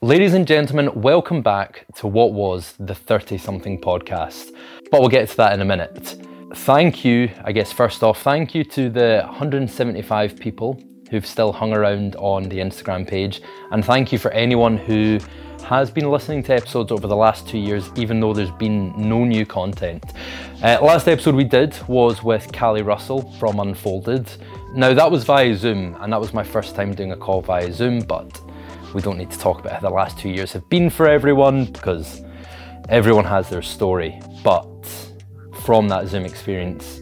Ladies and gentlemen, welcome back to what was the 30 something podcast. But we'll get to that in a minute. Thank you, I guess, first off, thank you to the 175 people who've still hung around on the Instagram page. And thank you for anyone who has been listening to episodes over the last two years, even though there's been no new content. Uh, last episode we did was with Callie Russell from Unfolded. Now, that was via Zoom, and that was my first time doing a call via Zoom, but we don't need to talk about how the last two years have been for everyone because everyone has their story. But from that Zoom experience,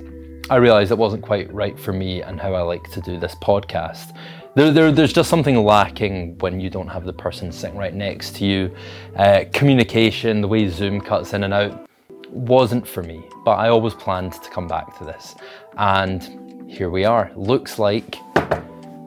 I realised it wasn't quite right for me and how I like to do this podcast. There, there, there's just something lacking when you don't have the person sitting right next to you. Uh, communication, the way Zoom cuts in and out, wasn't for me, but I always planned to come back to this. And here we are. Looks like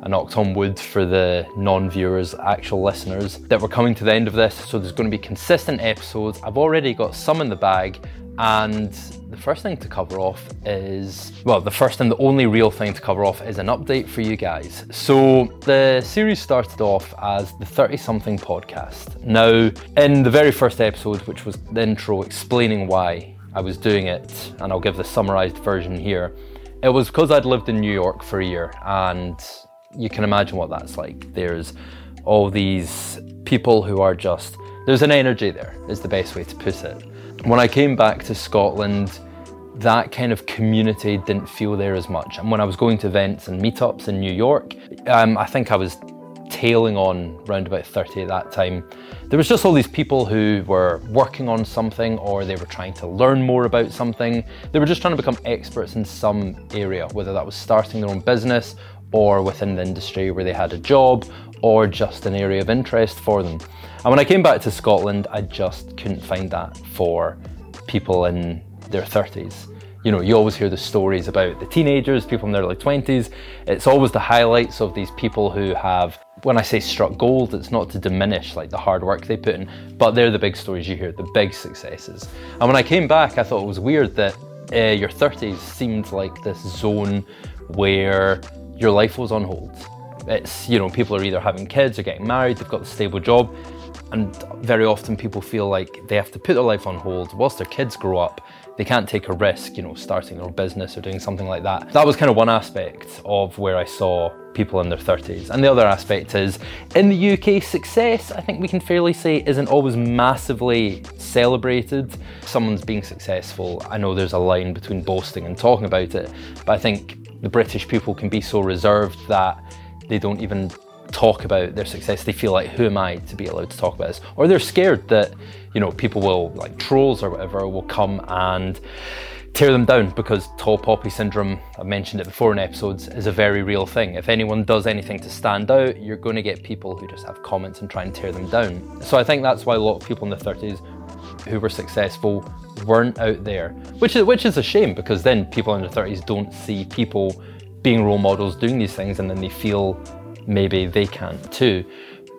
I knocked on wood for the non viewers, actual listeners, that we're coming to the end of this. So there's going to be consistent episodes. I've already got some in the bag. And the first thing to cover off is well, the first and the only real thing to cover off is an update for you guys. So, the series started off as the 30 something podcast. Now, in the very first episode, which was the intro explaining why I was doing it, and I'll give the summarized version here, it was because I'd lived in New York for a year and you can imagine what that's like. There's all these people who are just, there's an energy there, is the best way to put it. When I came back to Scotland, that kind of community didn't feel there as much. And when I was going to events and meetups in New York, um, I think I was tailing on around about 30 at that time. There was just all these people who were working on something or they were trying to learn more about something. They were just trying to become experts in some area, whether that was starting their own business or within the industry where they had a job or just an area of interest for them. And when I came back to Scotland, I just couldn't find that for people in their 30s. You know, you always hear the stories about the teenagers, people in their like 20s. It's always the highlights of these people who have, when I say struck gold, it's not to diminish like the hard work they put in, but they're the big stories you hear, the big successes. And when I came back, I thought it was weird that uh, your 30s seemed like this zone where your life was on hold. It's, you know, people are either having kids or getting married, they've got a stable job, and very often people feel like they have to put their life on hold whilst their kids grow up. They can't take a risk, you know, starting their own business or doing something like that. That was kind of one aspect of where I saw people in their 30s. And the other aspect is in the UK, success, I think we can fairly say, isn't always massively celebrated. Someone's being successful. I know there's a line between boasting and talking about it, but I think the British people can be so reserved that they don't even talk about their success. They feel like, who am I to be allowed to talk about this? Or they're scared that, you know, people will, like trolls or whatever, will come and tear them down because tall poppy syndrome, I've mentioned it before in episodes, is a very real thing. If anyone does anything to stand out, you're going to get people who just have comments and try and tear them down. So I think that's why a lot of people in the 30s who were successful weren't out there, which is which is a shame because then people in their 30s don't see people being role models doing these things and then they feel maybe they can't too.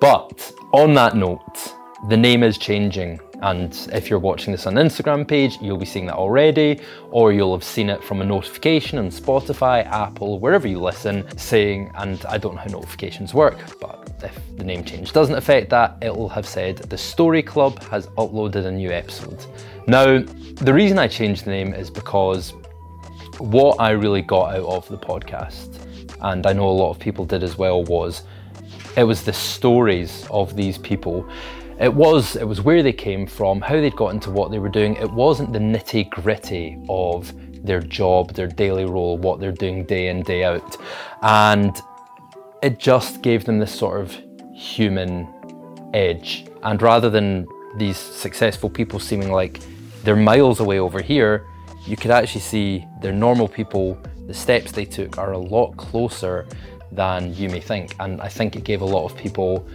But on that note, the name is changing and if you're watching this on Instagram page, you'll be seeing that already, or you'll have seen it from a notification on Spotify, Apple, wherever you listen, saying, and I don't know how notifications work, but if the name change doesn't affect that, it'll have said the Story Club has uploaded a new episode. Now, the reason I changed the name is because what I really got out of the podcast, and I know a lot of people did as well, was it was the stories of these people it was it was where they came from, how they'd got into what they were doing. It wasn't the nitty gritty of their job, their daily role, what they're doing day in day out, and it just gave them this sort of human edge. And rather than these successful people seeming like they're miles away over here, you could actually see they're normal people. The steps they took are a lot closer than you may think. And I think it gave a lot of people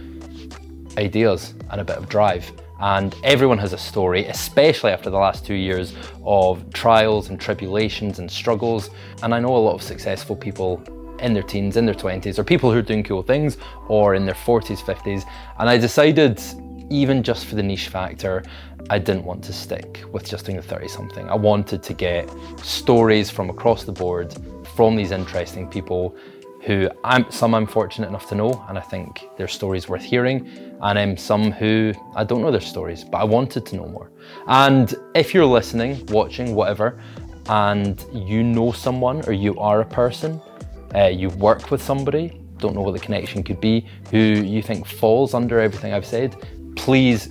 ideas and a bit of drive. And everyone has a story, especially after the last two years of trials and tribulations and struggles. And I know a lot of successful people in their teens, in their 20s, or people who are doing cool things, or in their 40s, 50s. And I decided, even just for the niche factor, I didn't want to stick with just doing the 30 something. I wanted to get stories from across the board from these interesting people who I'm, some I'm fortunate enough to know, and I think their stories worth hearing, and um, some who I don't know their stories, but I wanted to know more. And if you're listening, watching, whatever, and you know someone or you are a person, uh, you work with somebody, don't know what the connection could be, who you think falls under everything I've said, please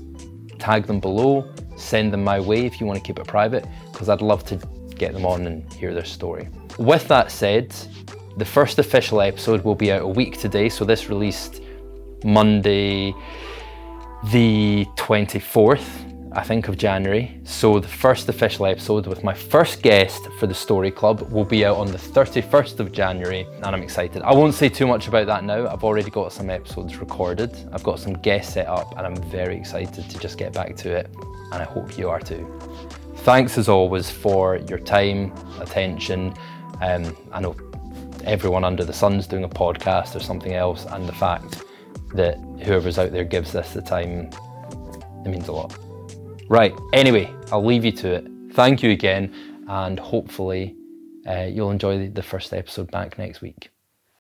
tag them below, send them my way if you want to keep it private, because I'd love to get them on and hear their story. With that said, the first official episode will be out a week today, so this released Monday, the 24th. I think, of January. So the first official episode with my first guest for the Story Club will be out on the 31st of January, and I'm excited. I won't say too much about that now. I've already got some episodes recorded, I've got some guests set up, and I'm very excited to just get back to it, and I hope you are too. Thanks as always for your time, attention. Um, I know everyone under the sun's doing a podcast or something else, and the fact that whoever's out there gives this the time, it means a lot. Right, anyway, I'll leave you to it. Thank you again, and hopefully, uh, you'll enjoy the first episode back next week.